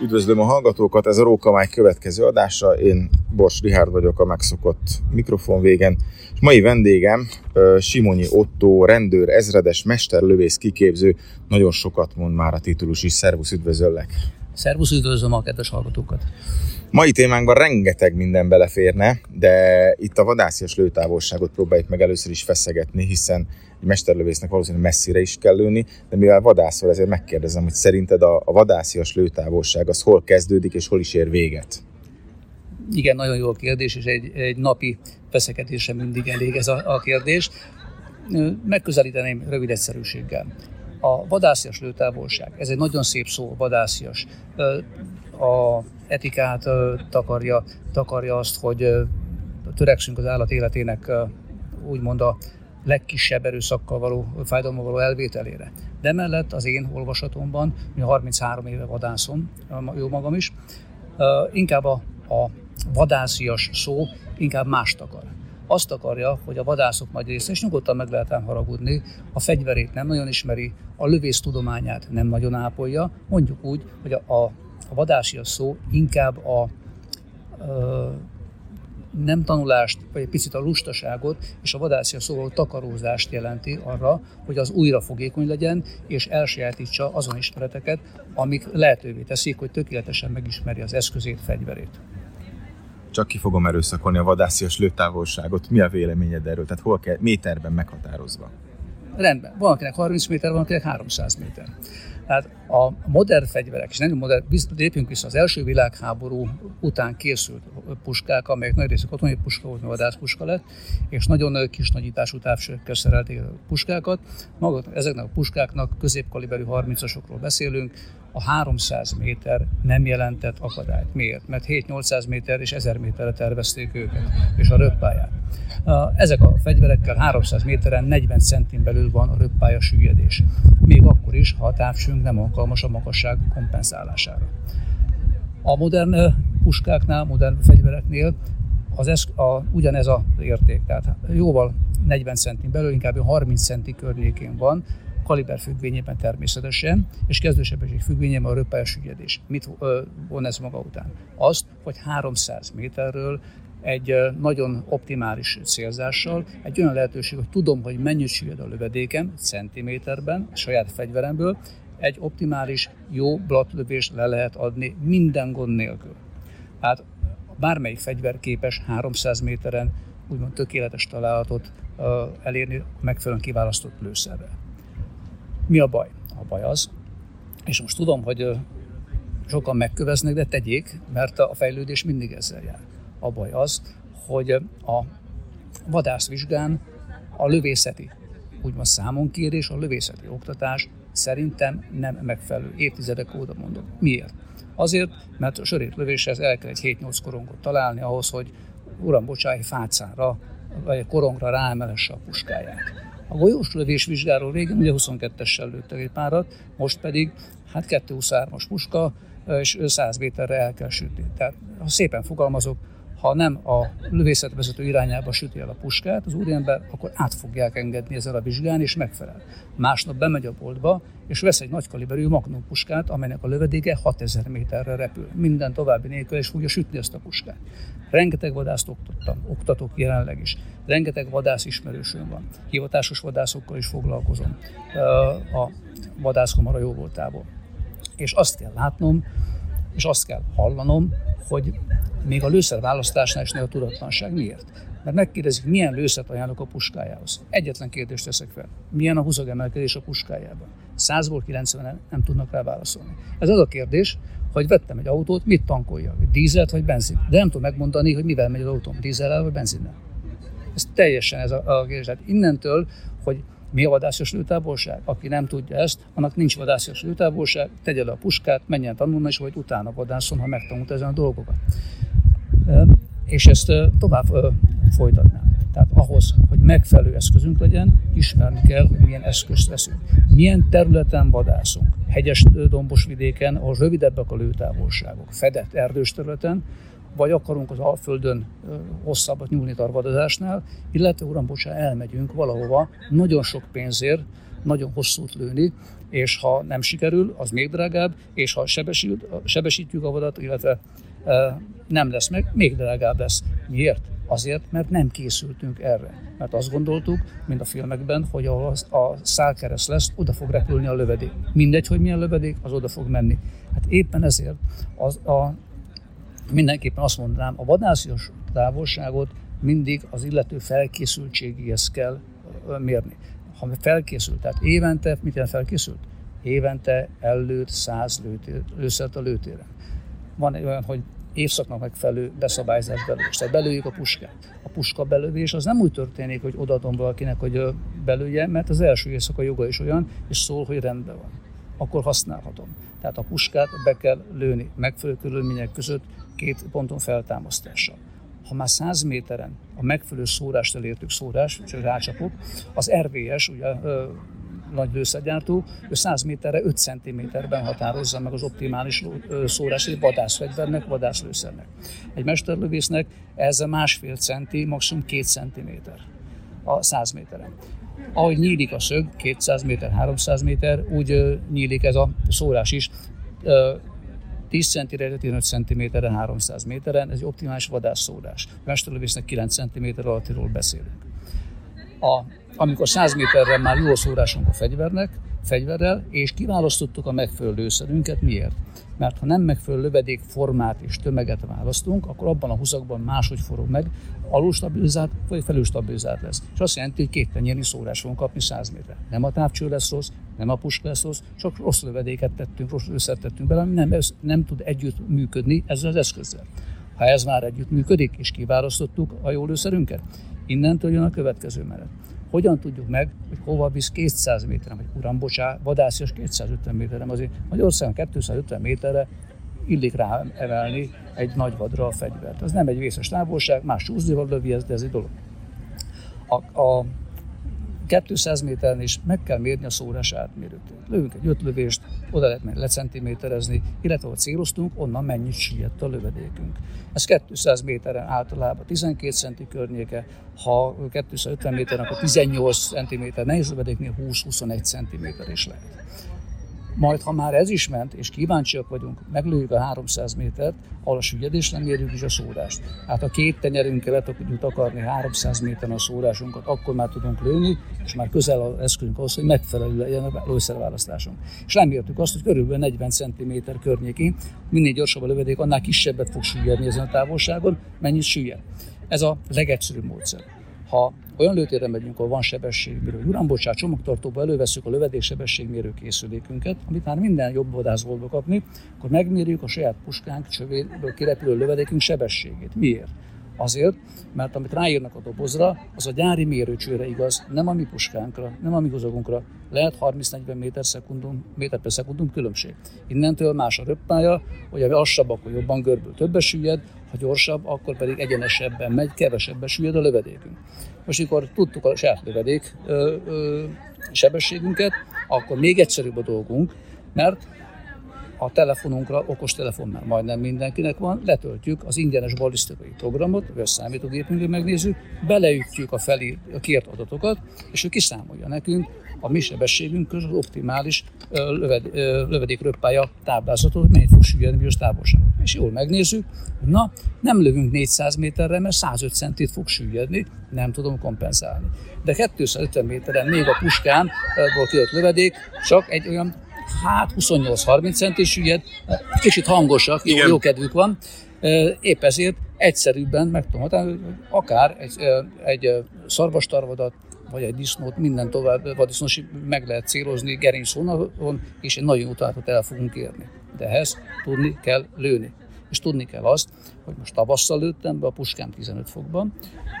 Üdvözlöm a hallgatókat, ez a Rókamály következő adása. Én Bors Rihárd vagyok a megszokott mikrofon végen. És mai vendégem Simonyi Otto, rendőr, ezredes, mesterlövész kiképző. Nagyon sokat mond már a titulus is. Szervusz, üdvözöllek! Szervusz, üdvözlöm a kedves hallgatókat! Mai témánkban rengeteg minden beleférne, de itt a vadászias lőtávolságot próbáljuk meg először is feszegetni, hiszen egy mesterlövésznek valószínűleg messzire is kell lőni, de mivel vadászol, ezért megkérdezem, hogy szerinted a, a vadászias lőtávolság az hol kezdődik és hol is ér véget? Igen, nagyon jó kérdés, és egy, egy napi feszegetése mindig elég ez a, a kérdés. Megközelíteném rövid egyszerűséggel. A vadászias lőtávolság, ez egy nagyon szép szó, vadászias. A etikát takarja, takarja azt, hogy törekszünk az állat életének úgymond a legkisebb erőszakkal való, fájdalommal való elvételére. De mellett az én olvasatomban, mi 33 éve vadászom, jó magam is, inkább a, a vadászias szó inkább mást akar. Azt akarja, hogy a vadászok nagy része, és nyugodtan meg lehet haragudni, a fegyverét nem nagyon ismeri, a lövész tudományát nem nagyon ápolja, mondjuk úgy, hogy a, a, a vadászias szó inkább a, a nem tanulást, vagy egy picit a lustaságot és a vadászia szóval takarózást jelenti arra, hogy az újra fogékony legyen, és elsajátítsa azon ismereteket, amik lehetővé teszik, hogy tökéletesen megismeri az eszközét, fegyverét. Csak ki fogom erőszakolni a vadászias lőtávolságot. Mi a véleményed erről? Tehát hol kell méterben meghatározva? Rendben. Van akinek 30 méter, van akinek 300 méter. Tehát a modern fegyverek, és nem modern, lépjünk vissza, az első világháború után készült puskák, amelyek nagy részük katonai puska volt, vadászpuska lett, és nagyon kis nagyítású távsőkkel szerelték a puskákat. Maga, ezeknek a puskáknak középkaliberű 30-asokról beszélünk, a 300 méter nem jelentett akadályt. Miért? Mert 7-800 méter és 1000 méterre tervezték őket, és a röppályát. Ezek a fegyverekkel 300 méteren 40 centin belül van a röppálya süllyedés. Még akkor is, ha a távsünk nem alkalmas a magasság kompenzálására. A modern puskáknál, modern fegyvereknél az esz, a, ugyanez a érték, tehát jóval 40 centin belül, inkább 30 centi környékén van, kaliber függvényében természetesen, és kezdősebesség függvényében a röppályos ügyedés. Mit von ez maga után? Azt, hogy 300 méterről egy nagyon optimális célzással, egy olyan lehetőség, hogy tudom, hogy mennyit süllyed a lövedékem centiméterben, a saját fegyveremből, egy optimális, jó blatlövést le lehet adni minden gond nélkül. Hát bármelyik fegyver képes 300 méteren úgymond tökéletes találatot elérni megfelelően kiválasztott lőszerrel. Mi a baj? A baj az, és most tudom, hogy sokan megköveznek, de tegyék, mert a fejlődés mindig ezzel jár. A baj az, hogy a vadászvizsgán a lövészeti, úgymond számonkérés, a lövészeti oktatás szerintem nem megfelelő. Évtizedek óta mondom. Miért? Azért, mert a sörét lövéshez el kell egy 7-8 korongot találni ahhoz, hogy uram, bocsáj, fácára, vagy korongra ráemelesse a puskáját. A golyós lövés vizsgáról régen ugye 22-essel lőttek egy párat, most pedig hát 223-as puska, és 100 méterre el kell sütni. Tehát ha szépen fogalmazok, ha nem a lövészetvezető irányába süti el a puskát az úriember, akkor át fogják engedni ezzel a vizsgán, és megfelel. Másnap bemegy a boltba, és vesz egy nagy kaliberű magnum puskát, amelynek a lövedéke 6000 méterre repül. Minden további nélkül, és fogja sütni ezt a puskát. Rengeteg vadászt oktattam, oktatok jelenleg is. Rengeteg vadász ismerősöm van. Hivatásos vadászokkal is foglalkozom a vadászkamara jó voltából. És azt kell látnom, és azt kell hallanom, hogy még a lőszer választásnál is a tudatlanság. Miért? Mert megkérdezik, milyen lőszert ajánlok a puskájához. Egyetlen kérdést teszek fel. Milyen a húzagemelkedés a puskájában? 100-ból 90 nem tudnak rá válaszolni. Ez az a kérdés, hogy vettem egy autót, mit tankolja? Dízelt vagy benzin? De nem tudom megmondani, hogy mivel megy az autóm, dízellel vagy benzinnel. Ez teljesen ez a, a kérdés. Tehát innentől, hogy mi a vadászos lőtávolság? Aki nem tudja ezt, annak nincs vadászos lőtávolság, tegye le a puskát, menjen tanulni, és hogy utána vadászon, ha megtanult ezen a dolgokat. És ezt tovább folytatnám. Tehát ahhoz, hogy megfelelő eszközünk legyen, ismerni kell, hogy milyen eszközt veszünk. Milyen területen vadászunk. Hegyes dombos vidéken, ahol rövidebbek a lőtávolságok. Fedett erdős területen, vagy akarunk az Alföldön hosszabbat nyúlni tarvadozásnál, illetve uram, bocsánat, elmegyünk valahova nagyon sok pénzért, nagyon hosszút lőni, és ha nem sikerül, az még drágább, és ha sebesítjük a vadat, illetve nem lesz meg, még drágább lesz. Miért? Azért, mert nem készültünk erre. Mert azt gondoltuk, mint a filmekben, hogy ahol a szálkereszt lesz, oda fog repülni a lövedék. Mindegy, hogy milyen lövedék, az oda fog menni. Hát éppen ezért az, a, mindenképpen azt mondanám, a vadászios távolságot mindig az illető felkészültségéhez kell mérni. Ha felkészült, tehát évente, mit jelent felkészült? Évente ellőtt száz lőszert a lőtéren. Van olyan, hogy évszaknak megfelelő beszabályzás belőlés. Tehát belőjük a puskát. A puska belövés az nem úgy történik, hogy odaadom valakinek, hogy belője, mert az első éjszaka joga is olyan, és szól, hogy rendben van. Akkor használhatom. Tehát a puskát be kell lőni megfelelő körülmények között két ponton feltámasztással. Ha már 100 méteren a megfelelő szórást elértük, szórás, és rácsapok, az RVS, ugye nagy lőszergyártó, ő 100 méterre 5 cm-ben határozza meg az optimális szórás egy vadászfegyvernek, vadászlőszernek. Egy mesterlövésznek ez a másfél centi, maximum 2 cm a 100 méteren. Ahogy nyílik a szög, 200 méter, 300 méter, úgy nyílik ez a szórás is. 10 cm-re, 15 cm-re, 300 méteren, ez egy optimális vadászszórás. Mesterlövésznek 9 cm alattiról beszélünk. A amikor 100 méterre már jó szórásunk a fegyvernek, fegyverrel, és kiválasztottuk a megfelelő lőszerünket. Miért? Mert ha nem megfelelő lövedék formát és tömeget választunk, akkor abban a húzakban máshogy forog meg, alulstabilizált vagy felülstabilizált lesz. És azt jelenti, hogy két tenyérnyi szórás fogunk kapni 100 méterre. Nem a távcső lesz rossz, nem a rossz, csak rossz lövedéket tettünk, rossz lőszert tettünk bele, ami nem, nem tud együtt működni ezzel az eszközzel. Ha ez már együtt működik, és kiválasztottuk a jó lőszerünket, innentől jön a következő menet hogyan tudjuk meg, hogy hova visz 200 méteren, vagy uram, bocsá, vadászias 250 méteren, azért Magyarországon 250 méterre illik rá emelni egy nagy vadra a fegyvert. Az nem egy vészes távolság, más súzdival lövi ez, de ez egy dolog. A, a 200 méteren is meg kell mérni a szórás átmérőt. Lövünk egy öt lövést, oda lehet menni lecentiméterezni, illetve ha céloztunk, onnan mennyit süllyedt a lövedékünk. Ez 200 méteren általában 12 centi környéke, ha 250 méteren, akkor 18 cm, nehéz lövedéknél 20-21 cm is lehet. Majd, ha már ez is ment, és kíváncsiak vagyunk, meglőjük a 300 métert, ahol a süllyedést mérjük is a szórást. Hát a két tenyerünkkel le tudjuk takarni 300 méteren a szórásunkat, akkor már tudunk lőni, és már közel az eszközünk ahhoz, hogy megfelelő legyen a lőszerválasztásunk. És lemértük azt, hogy körülbelül 40 cm környékén, minél gyorsabb a lövedék, annál kisebbet fog süllyedni ezen a távolságon, mennyit süllyed. Ez a legegyszerűbb módszer. Ha olyan lőtérre megyünk, ahol van sebességmérő, uram, bocsánat, csomagtartóba előveszük a lövedéksebességmérő készülékünket, amit már minden jobb vadászboltba kapni, akkor megmérjük a saját puskánk csövéből kirepülő lövedékünk sebességét. Miért? Azért, mert amit ráírnak a dobozra, az a gyári mérőcsőre igaz, nem a mi puskánkra, nem a mi hozagunkra. Lehet 30-40 méter, szekundum, méter per szekundum különbség. Innentől más a röppája, hogy a lassabb, akkor jobban görbül többes süllyed, ha gyorsabb, akkor pedig egyenesebben megy, kevesebben süllyed a lövedékünk. Most, amikor tudtuk a saját lövedék ö, ö, sebességünket, akkor még egyszerűbb a dolgunk, mert a telefonunkra, okos telefon már majdnem mindenkinek van, letöltjük az ingyenes balisztikai programot, vagy a számítógépünkön megnézzük, beleütjük a, felír, a kért adatokat, és ő kiszámolja nekünk a mi sebességünk az optimális löved, lövedékröppája táblázatot, hogy mennyit fog süllyedni bizonyos távolság. És jól megnézzük, na, nem lövünk 400 méterre, mert 105 centit fog süllyedni, nem tudom kompenzálni. De 250 méteren még a puskán, kijött lövedék, csak egy olyan hát 28-30 centis süllyed, kicsit hangosak, jó, jó kedvük van, épp ezért egyszerűbben meg tudom határolni, hogy akár egy, egy szarvastarvadat, vagy egy disznót, minden tovább vadisznós meg lehet célozni gerinc és egy nagyon utálatot el fogunk érni. De ehhez tudni kell lőni. És tudni kell azt, hogy most tavasszal lőttem be a puskám 15 fokban,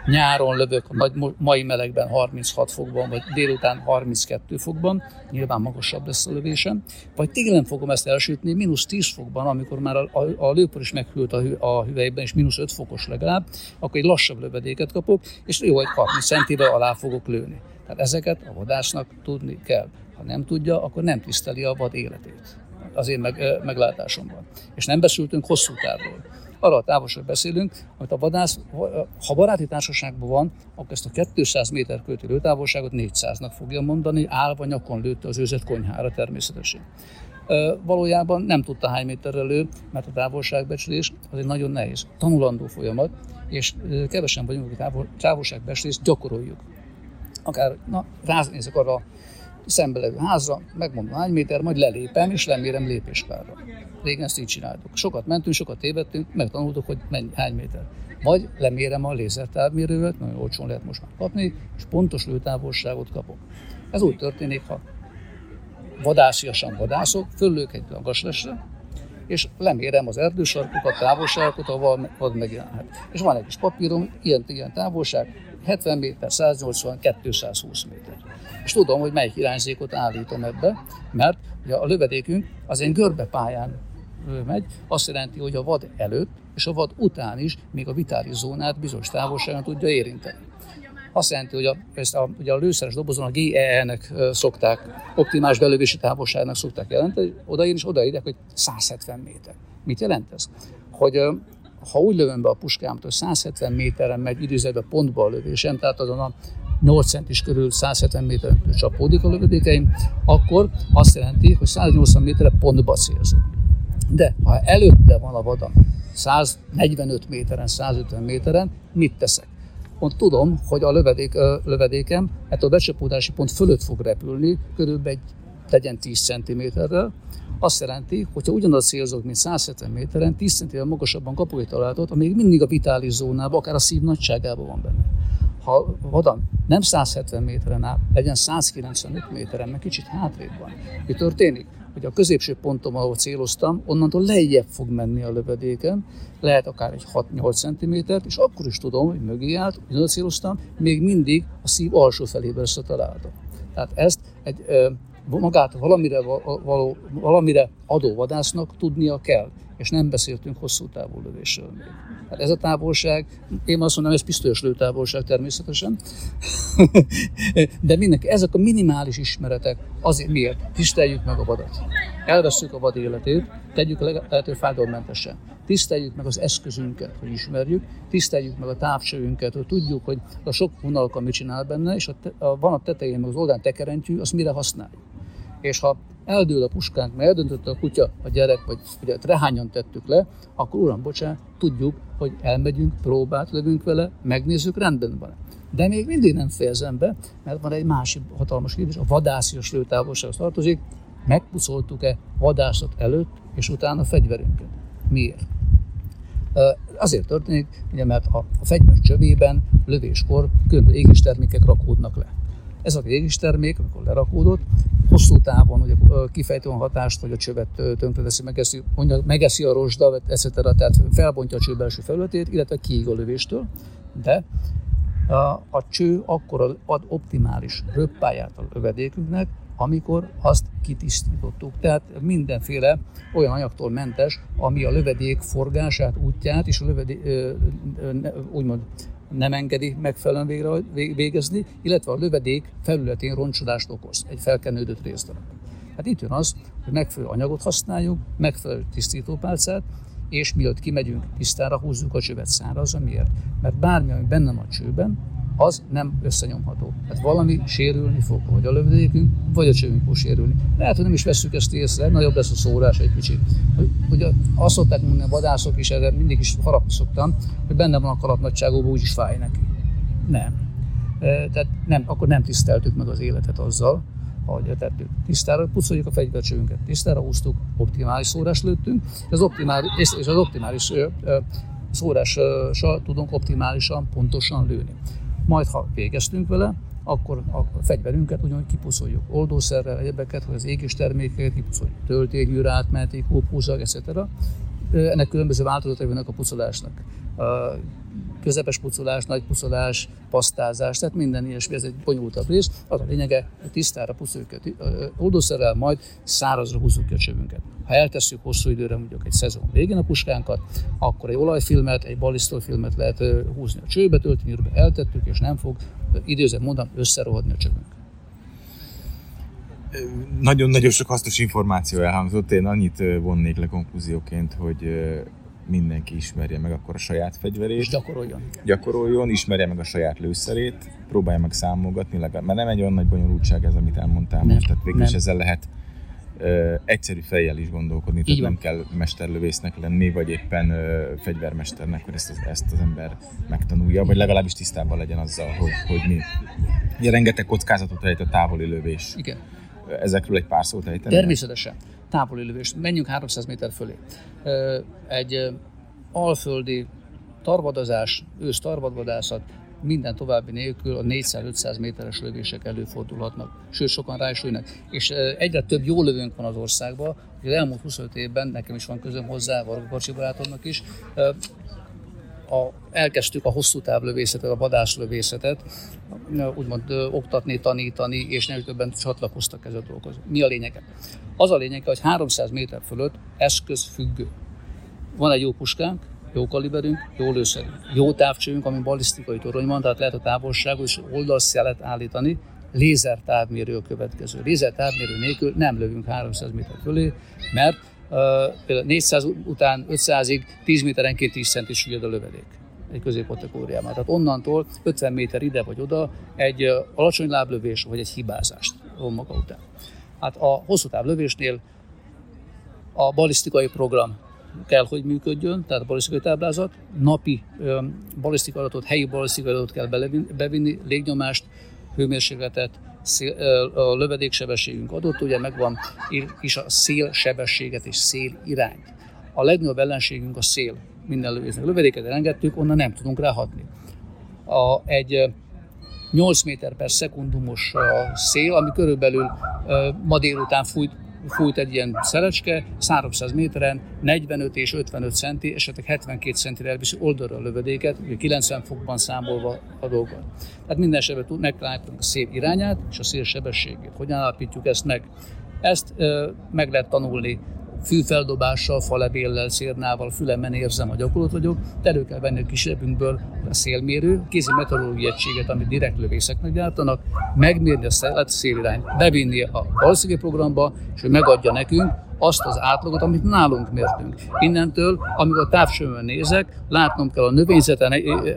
nyáron lövök a mai melegben 36 fokban, vagy délután 32 fokban, nyilván magasabb lesz a lövésem, vagy télen fogom ezt elsütni mínusz 10 fokban, amikor már a, a, a lőpor is meghűlt a, hü, a hüvelyben, és mínusz 5 fokos legalább, akkor egy lassabb lövedéket kapok, és jó, egy 30 centivel alá fogok lőni. Tehát ezeket a vadásznak tudni kell. Ha nem tudja, akkor nem tiszteli a vad életét az én meg, meglátásomban. És nem beszéltünk hosszú távról. arra a távolságról beszélünk, hogy a vadász, ha baráti társaságban van, akkor ezt a 200 méter közötti lőtávolságot 400-nak fogja mondani, állva nyakon lőtte az őzet konyhára természetesen. Valójában nem tudta hány méterre lő, mert a távolságbecslés az egy nagyon nehéz, tanulandó folyamat, és kevesen vagyunk, hogy távol, távolságbecslést gyakoroljuk. Akár, na, ránézek arra szembe levő házra, megmondom hány méter, majd lelépem, és lemérem lépéspárra. Régen ezt így csináltuk. Sokat mentünk, sokat tévedtünk, megtanultuk, hogy mennyi, hány méter. Vagy lemérem a lézertávmérővel, nagyon olcsón lehet most már kapni, és pontos lőtávolságot kapok. Ez úgy történik, ha vadásziasan vadászok, föllők egy lesre, és lemérem az erdősarkokat, távolságokat, ahol vad megjelenhet. És van egy kis papírom, ilyen, ilyen távolság, 70 méter, 180, 220 méter. És tudom, hogy melyik irányzékot állítom ebbe, mert ugye a lövedékünk az egy görbe pályán megy, azt jelenti, hogy a vad előtt és a vad után is még a vitális zónát bizonyos távolságon tudja érinteni. Azt jelenti, hogy a, ezt a, ugye a lőszeres dobozon a GEE-nek szokták, optimális belövési távolságnak szokták jelenteni, odaír és odaírják, hogy 170 méter. Mit jelent ez? Hogy ha úgy lövöm be a puskámat, hogy 170 méteren megy időzetben pontba a lövésem, tehát azon a 8 centis körül 170 méteren csapódik a lövedékeim, akkor azt jelenti, hogy 180 méterre pontba célzok. De ha előtte van a vadam 145 méteren, 150 méteren, mit teszek? Pont tudom, hogy a lövedék, lövedékem ettől a becsapódási pont fölött fog repülni, körülbelül egy legyen 10 cm-rel, azt jelenti, hogyha ugyanaz célzok, mint 170 méteren, 10 cm magasabban kapok egy találatot, amíg mindig a vitális zónában, akár a szív nagyságában van benne. Ha vadam nem 170 méteren áll, legyen 195 méteren, mert kicsit hátrébb van. Mi történik? hogy a középső pontom, ahol céloztam, onnantól lejjebb fog menni a lövedéken, lehet akár egy 6-8 cm, és akkor is tudom, hogy mögé állt, ugyanaz céloztam, még mindig a szív alsó felébe összetaláltam. Tehát ezt egy magát valamire, való, valamire adó vadásznak tudnia kell, és nem beszéltünk hosszú távú lövésről még. Hát ez a távolság, én azt mondom, ez pisztolyos lőtávolság természetesen, de mindenki, ezek a minimális ismeretek azért miért? Tiszteljük meg a vadat. Elveszünk a vad életét, tegyük lehető fájdalommentesen. Tiszteljük meg az eszközünket, hogy ismerjük, tiszteljük meg a távcsőünket, hogy tudjuk, hogy a sok vonalka mit csinál benne, és a, a, van a tetején, meg az oldalán tekerentjű, azt mire használjuk. És ha eldől a puskánk, mert eldöntötte a kutya, a gyerek, vagy ugye rehányan tettük le, akkor uram, bocsánat, tudjuk, hogy elmegyünk, próbát lövünk vele, megnézzük, rendben van. De még mindig nem fejezem be, mert van egy másik hatalmas kérdés, a vadászias lőtávolsághoz tartozik, megpuszoltuk-e vadászat előtt és utána a fegyverünket. Miért? Azért történik, ugye, mert a, a fegyver csövében lövéskor különböző égéstermékek rakódnak le. Ez a égéstermék, amikor lerakódott, hosszú távon hogy kifejtő hatást, hogy a csövet tönkreteszi, megeszi, megeszi a rozsda, etc. Tehát felbontja a cső belső felületét, illetve kiég a lövéstől, de a cső akkor ad optimális röppáját a lövedékünknek, amikor azt kitisztítottuk. Tehát mindenféle olyan anyagtól mentes, ami a lövedék forgását, útját és a lövedék, úgymond nem engedi megfelelően végre, végezni, illetve a lövedék felületén roncsodást okoz, egy felkenődött részdarab. Hát itt jön az, hogy megfelelő anyagot használjuk, megfelelő tisztítópálcát, és mielőtt kimegyünk tisztára, húzzuk a csövet szárazra. Miért? Mert bármi, ami benne van a csőben, az nem összenyomható. Tehát valami sérülni fog, vagy a lövedékünk, vagy a csövünk fog sérülni. Lehet, hogy nem is veszük ezt észre, nagyobb lesz a szórás egy kicsit. Hogy, hogy azt szokták mondani a vadászok is, erre mindig is harapni szoktam, hogy benne van a kalapnagyságúban, úgyis fáj neki. Nem. E, tehát nem, akkor nem tiszteltük meg az életet azzal, ahogy tettük. Tisztára pucoljuk a fegyvercsövünket, tisztára húztuk, optimális szórás lőttünk, és az optimális, és az optimális szórással tudunk optimálisan, pontosan lőni. Majd, ha végeztünk vele, akkor a fegyverünket ugyanúgy kipuszoljuk oldószerrel, egyebeket, hogy az égés termékeket kipuszoljuk, töltényűre átmehetik, hópúzag, etc. Ennek különböző változatai vannak a pucolásnak. Közepes pucolás, nagy pucolás, pasztázás, tehát minden ilyesmi, ez egy bonyolultabb rész. Az a lényege, hogy tisztára pucoljuk oldószerrel, majd szárazra húzzuk ki a csövünket. Ha eltesszük hosszú időre, mondjuk egy szezon végén a puskánkat, akkor egy olajfilmet, egy balisztolfilmet lehet húzni a csőbe, tölteni, eltettük, és nem fog időzem mondom összerohadni a csövünk. Nagyon-nagyon sok hasznos információ elhangzott. Én annyit vonnék le konklúzióként, hogy mindenki ismerje meg akkor a saját fegyverét. És gyakoroljon. Gyakoroljon, ismerje meg a saját lőszerét, próbálja meg számolgatni, legalább, mert nem egy olyan nagy bonyolultság ez, amit elmondtál nem, most, tehát végül is ezzel lehet ö, egyszerű fejjel is gondolkodni, tehát nem kell mesterlövésznek lenni, vagy éppen ö, fegyvermesternek, hogy ezt, ezt az ember megtanulja, vagy legalábbis tisztában legyen azzal, hogy, hogy mi. Ugye rengeteg kockázatot rejt a távoli lövés. Igen. Ezekről egy pár szót ejteni? Természetesen. Távoli lövés. Menjünk 300 méter fölé. Egy alföldi tarvadozás, ősz tarvadvadászat, minden további nélkül a 400-500 méteres lövések előfordulhatnak, sőt sokan rá is lőnek. És egyre több jó lövőnk van az országban, az elmúlt 25 évben, nekem is van közöm hozzá, Varga barátomnak is, a, elkezdtük a hosszú távlövészetet, a vadászlövészetet, úgymond oktatni, tanítani, és nem többen csatlakoztak ez a dolgokhoz. Mi a lényege? Az a lényege, hogy 300 méter fölött eszköz függő. Van egy jó puskánk, jó kaliberünk, jó lőszerünk, jó távcsőünk, ami balisztikai torony van, tehát lehet a távolságot és oldalszelet állítani, lézer távmérő a következő. Lézer távmérő nélkül nem lövünk 300 méter fölé, mert például 400 után 500-ig 10 méterenként 10 centis süllyed a lövedék egy középkategóriában. Tehát onnantól 50 méter ide vagy oda egy alacsony láblövés vagy egy hibázást von maga után. Hát a hosszú távlövésnél a balisztikai program kell, hogy működjön, tehát a balisztikai táblázat, napi balisztikai adatot, helyi balisztikai adatot kell bevinni, légnyomást, hőmérsékletet, a lövedéksebességünk adott, ugye megvan is a szél sebességet és szél irányt. A legnagyobb ellenségünk a szél. Minden lövésznek lövedéket elengedtük, onnan nem tudunk ráhatni. A, egy 8 méter per szekundumos szél, ami körülbelül ma délután fújt fújt egy ilyen szelecske, 300 méteren 45 és 55 centi, esetleg 72 centire elviszi oldalra a lövedéket, 90 fokban számolva a dolgot. Tehát minden esetben megtaláljuk a szél irányát és a szél. Hogyan állapítjuk ezt meg? Ezt meg lehet tanulni fűfeldobással, falebéllel, szérnával, fülemen érzem, a gyakorlat vagyok, de elő kell venni a kisebbünkből a szélmérő, kézi meteorológiai egységet, amit direkt lövészeknek gyártanak, megmérni a szélirányt, bevinni a valószínű programba, és hogy megadja nekünk, azt az átlagot, amit nálunk mértünk. Innentől, amikor távsőmön nézek, látnom kell a növényzeten, e, e,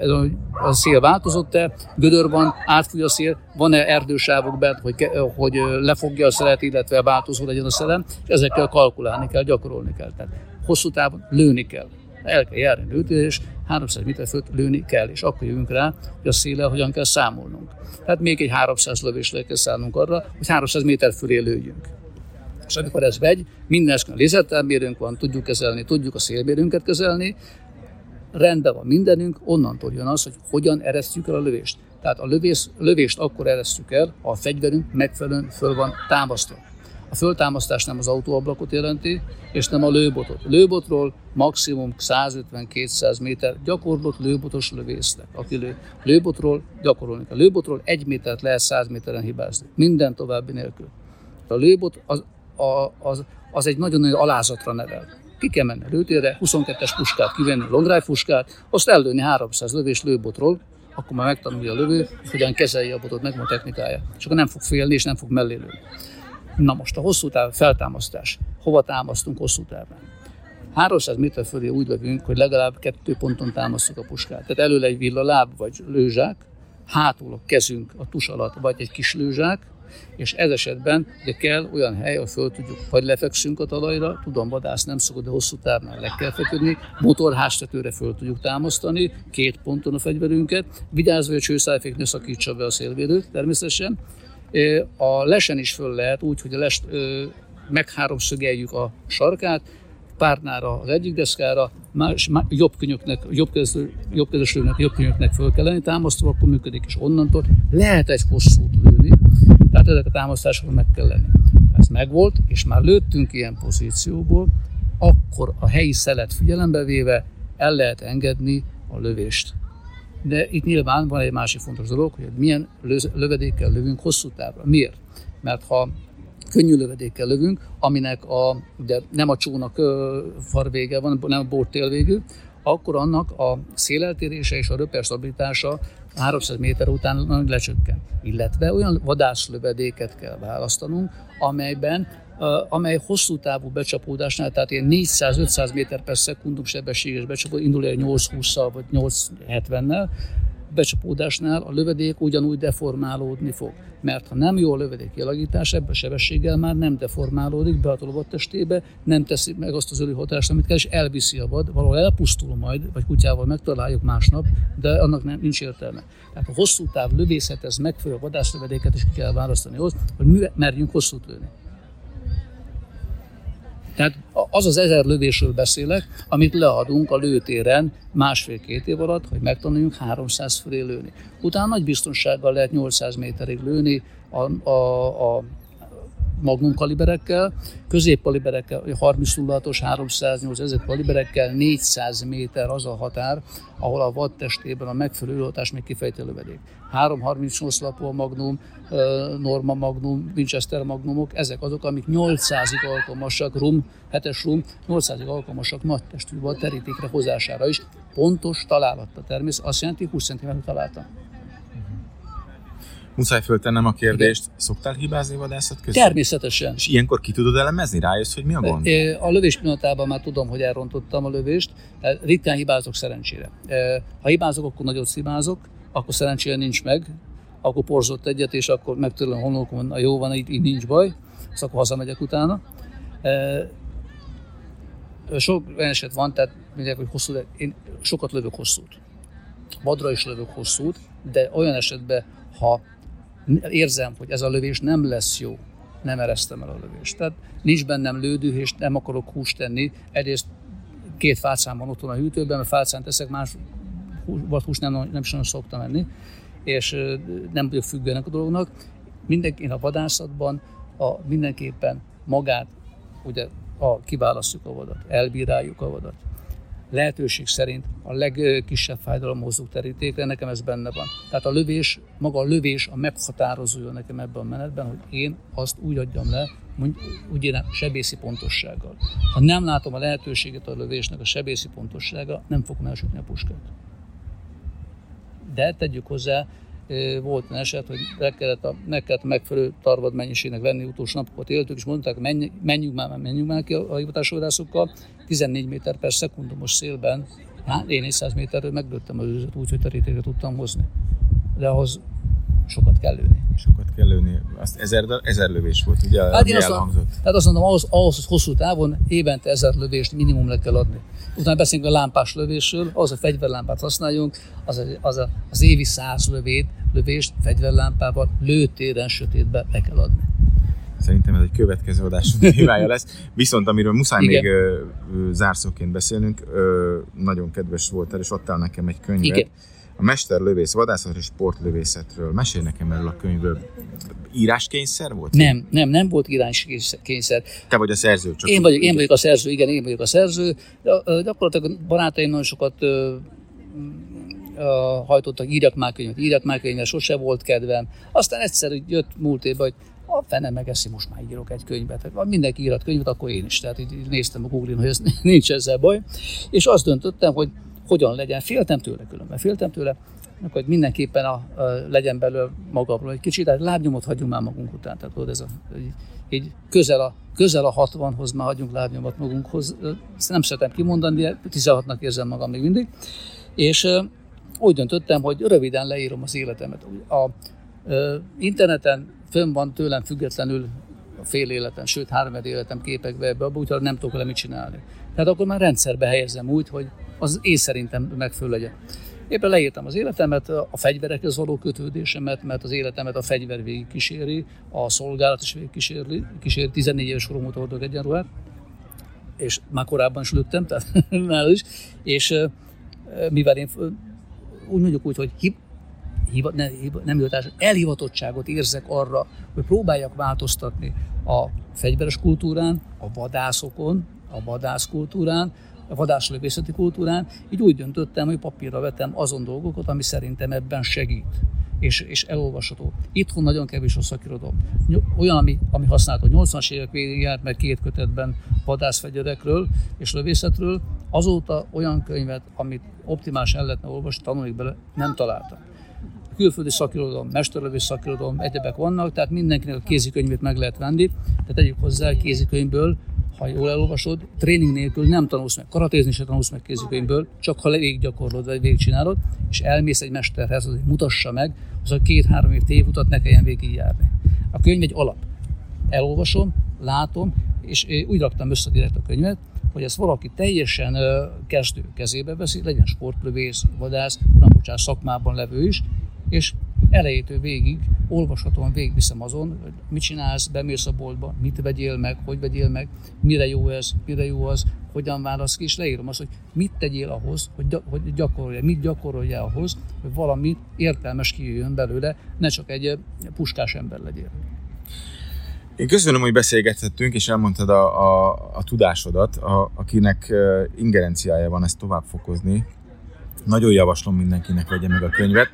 a szél változott-e, gödör van, átfúj a szél, van-e erdősávok bent, hogy, hogy lefogja a szelet, illetve változó legyen a szelem, ezekkel kalkulálni kell, gyakorolni kell. Tehát hosszú távon lőni kell. El kell járni lőni, és 300 méter fölött lőni kell, és akkor jövünk rá, hogy a széle hogyan kell számolnunk. Tehát még egy 300 lövésre kell szállnunk arra, hogy 300 méter fölé lőjünk. És amikor ez megy, minden eskön lézertármérőnk van, tudjuk kezelni, tudjuk a szélmérőnket kezelni, rendben van mindenünk, onnantól jön az, hogy hogyan eresztjük el a lövést. Tehát a lövés, lövést akkor eresztjük el, ha a fegyverünk megfelelően föl van támasztva. A föltámasztás nem az autóablakot jelenti, és nem a lőbotot. Lőbotról maximum 150-200 méter gyakorlott lőbotos lövésznek, aki lő. Lőbotról gyakorolni kell. Lőbotról egy métert lehet 100 méteren hibázni. Minden további nélkül. A lőbot az a, az, az egy nagyon-nagyon alázatra nevel. Ki kell menni lőtérre, 22-es puskát kivenni, long rifle puskát, azt ellőni 300 lövés lőbotról, akkor már megtanulja a lövő, hogy hogyan kezelje a botot, meg a technikája. És akkor nem fog félni, és nem fog mellé lőni. Na most a hosszú táv feltámasztás. Hova támasztunk hosszú távon? 300 méter fölé úgy lövünk, hogy legalább kettő ponton támasztjuk a puskát. Tehát előle egy villaláb vagy lőzsák, hátul a kezünk a tus alatt, vagy egy kis lőzsák, és ez esetben ugye kell olyan hely, ahol föl tudjuk, vagy lefekszünk a talajra, tudom, vadász nem szokott, de hosszú távnál le kell feküdni, motorháztetőre föl tudjuk támasztani, két ponton a fegyverünket, vigyázva, hogy a csőszájfék ne szakítsa be a szélvédőt természetesen. A lesen is föl lehet úgy, hogy a lest megháromszögeljük a sarkát, párnára az egyik deszkára, más, jobb könyöknek, jobb, kezdő, jobb jobb könyöknek föl kell lenni támasztva, akkor működik, és onnantól. Lehet egy hosszút lőni, tehát ezek a támasztások meg kell lenni. Ez megvolt, és már lőttünk ilyen pozícióból, akkor a helyi szelet figyelembe véve el lehet engedni a lövést. De itt nyilván van egy másik fontos dolog, hogy milyen lövedékkel lövünk hosszú távra. Miért? Mert ha könnyű lövedékkel lövünk, aminek a, de nem a csónak farvége van, nem a bortél végű, akkor annak a széleltérése és a röper stabilitása 300 méter után lecsökken. Illetve olyan vadászlövedéket kell választanunk, amelyben amely hosszú távú becsapódásnál, tehát ilyen 400-500 méter per szekundum sebességes becsapódás, indul egy 8-20-szal vagy 8-70-nel, becsapódásnál a lövedék ugyanúgy deformálódni fog. Mert ha nem jó a lövedék kialakítás, ebben a sebességgel már nem deformálódik be a testébe, nem teszi meg azt az hatást, amit kell, és elviszi a vad, valahol elpusztul majd, vagy kutyával megtaláljuk másnap, de annak nem, nincs értelme. Tehát a hosszú táv lövészethez megfelelő vadászlövedéket is kell választani ahhoz, hogy merjünk hosszút lőni. Tehát az az ezer lövésről beszélek, amit leadunk a lőtéren másfél-két év alatt, hogy megtanuljunk 300 fölé lőni. Utána nagy biztonsággal lehet 800 méterig lőni a, a, a magnum kaliberekkel, középkaliberekkel, 30 06-os, 308 ezek kaliberekkel 400 méter az a határ, ahol a vad testében a megfelelő hatás még kifejtő lövedék. 338 lapú a magnum, Norma magnum, Winchester magnumok, ezek azok, amik 800-ig alkalmasak, rum, 7-es rum, 800-ig alkalmasak nagy testű vad terítékre hozására is. Pontos találatta természet, azt jelenti, 20 cm találtam. Muszáj föltennem a kérdést, Igen. szoktál hibázni vadászat közben? Természetesen. És ilyenkor ki tudod elemezni? Rájössz, hogy mi a gond? A lövés pillanatában már tudom, hogy elrontottam a lövést. Ritkán hibázok szerencsére. Ha hibázok, akkor nagyot hibázok, akkor szerencsére nincs meg, akkor porzott egyet, és akkor megtörlöm a honlokon, na jó van, így, így nincs baj, azt akkor hazamegyek utána. Sok olyan eset van, tehát mondják, hogy hosszú, én sokat lövök hosszút. Vadra is lövök hosszút, de olyan esetben, ha érzem, hogy ez a lövés nem lesz jó, nem eresztem el a lövést. Tehát nincs bennem lődő, és nem akarok húst tenni. Egyrészt két fácán van otthon a hűtőben, mert fácán teszek, más vagy húst nem, nem is nagyon szoktam enni, és nem vagyok függőnek a dolognak. Mindenki a vadászatban a, mindenképpen magát, ugye a, kiválasztjuk a vadat, elbíráljuk a vadat lehetőség szerint a legkisebb fájdalom hozó terítékre, nekem ez benne van. Tehát a lövés, maga a lövés a meghatározója nekem ebben a menetben, hogy én azt úgy adjam le, úgy én sebészi pontossággal. Ha nem látom a lehetőséget a lövésnek a sebészi pontossága, nem fogom elsütni a puskát. De tegyük hozzá, volt egy eset, hogy meg kellett, a, meg kellett megfelelő tarvad mennyiségnek venni, utolsó napokat éltük, és mondták, menj, menjünk már, menjünk már ki a, a hivatásodászokkal, 14 méter per szekundumos szélben, hát én 100 méterről meglőttem az őzet úgy, hogy terítéket tudtam hozni. De ahhoz sokat kell lőni. Sokat kell lőni. Azt ezer, ezer lövés volt, ugye? Hát én azt, mondom, hát azt mondom, ahhoz, ahhoz, hogy hosszú távon évente ezer lövést minimum le kell adni. Utána beszélünk a lámpás lövésről, az a fegyverlámpát használjunk, az, a, az, a, az évi száz lövét, lövést fegyverlámpával lőtéren sötétbe le kell adni. Szerintem ez egy következő adás témája lesz. Viszont amiről muszáj Igen. még ö, ö, zárszóként beszélnünk, ö, nagyon kedves volt el, és adtál nekem egy könyvet. Igen. A mesterlövész vadászat és sportlövészetről. Mesélj nekem erről a könyvről. Íráskényszer volt? Nem, nem, nem volt íráskényszer. Te vagy a szerző? Csak én vagyok, én vagyok a szerző, igen, én vagyok a szerző. Gyakorlatilag barátaim nagyon sokat hajtottak, írjak már könyvet, írjak már könyvet, sose volt kedvem. Aztán egyszer jött múlt évben, hogy a fene megeszi, most már írok egy könyvet. Ha mindenki írat könyvet, akkor én is. Tehát így néztem a Google-in, hogy ez nincs ezzel baj. És azt döntöttem, hogy hogyan legyen. Féltem tőle különben, féltem tőle, hogy mindenképpen a, a, legyen belőle magamról egy kicsit, tehát lábnyomot hagyjunk már magunk után. Tehát tudod, ez a, így, így közel a, közel a 60-hoz már hagyjunk lábnyomot magunkhoz. Ezt nem szeretem kimondani, de 16-nak érzem magam még mindig. És úgy döntöttem, hogy röviden leírom az életemet. A ö, interneten fönn van tőlem függetlenül a fél életem, sőt három életem képekbe ebbe, úgyhogy nem tudok vele mit csinálni. Tehát akkor már rendszerbe helyezem úgy, hogy az én szerintem megfelelő legyen. Éppen leírtam az életemet, a fegyverekhez való kötődésemet, mert az életemet a fegyver végig a szolgálat is végig kíséri, kíséri 14 éves korom óta hordok egyenruhát, és már korábban is lőttem, tehát már is, és mivel én úgy mondjuk úgy, hogy hib, hiva, ne, hiva, nem hivatás, elhivatottságot érzek arra, hogy próbáljak változtatni a fegyveres kultúrán, a vadászokon, a vadászkultúrán, vadászlövészeti kultúrán, így úgy döntöttem, hogy papírra vetem azon dolgokat, ami szerintem ebben segít és, és elolvasható. Itthon nagyon kevés a szakirodalom. Olyan, ami, ami használható 80-as évek végén járt meg két kötetben vadászfegyerekről és lövészetről, azóta olyan könyvet, amit optimálisan el lehetne olvasni, tanulni bele, nem találtam. külföldi szakirodalom, mesterlövés szakirodalom, egyebek vannak, tehát mindenkinek a kézikönyvét meg lehet venni, tehát tegyük hozzá a kézikönyvből, ha jól elolvasod, tréning nélkül nem tanulsz meg, karatézni se tanulsz meg kézikönyvből, csak ha végig gyakorlod, vagy végig csinálod, és elmész egy mesterhez, hogy mutassa meg, az a két-három év tévutat ne kelljen végigjárni. A könyv egy alap. Elolvasom, látom, és úgy raktam össze direkt a könyvet, hogy ezt valaki teljesen kezdő kezébe veszi, legyen sportlövész, vadász, rambocsás szakmában levő is, és elejétől végig olvashatóan végigviszem azon, hogy mit csinálsz, bemész a boltba, mit vegyél meg, hogy vegyél meg, mire jó ez, mire jó az, hogyan válasz ki, és leírom azt, hogy mit tegyél ahhoz, hogy, hogy gyakorolja, mit gyakorolja ahhoz, hogy valami értelmes kijöjjön belőle, ne csak egy puskás ember legyél. Én köszönöm, hogy beszélgethettünk, és elmondtad a, a, a tudásodat, a, akinek ingerenciája van ezt tovább fokozni. Nagyon javaslom mindenkinek vegye meg a könyvet,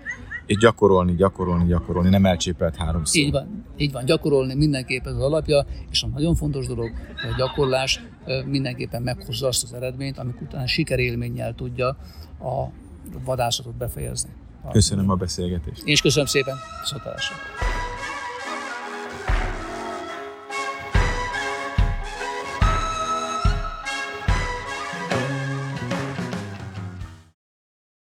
és gyakorolni, gyakorolni, gyakorolni, nem elcsépelt háromszor. Így van, így van, gyakorolni mindenképpen az alapja, és a nagyon fontos dolog, hogy a gyakorlás mindenképpen meghozza azt az eredményt, amik után sikerélménnyel tudja a vadászatot befejezni. Köszönöm a beszélgetést. Én is köszönöm szépen, szótálásra.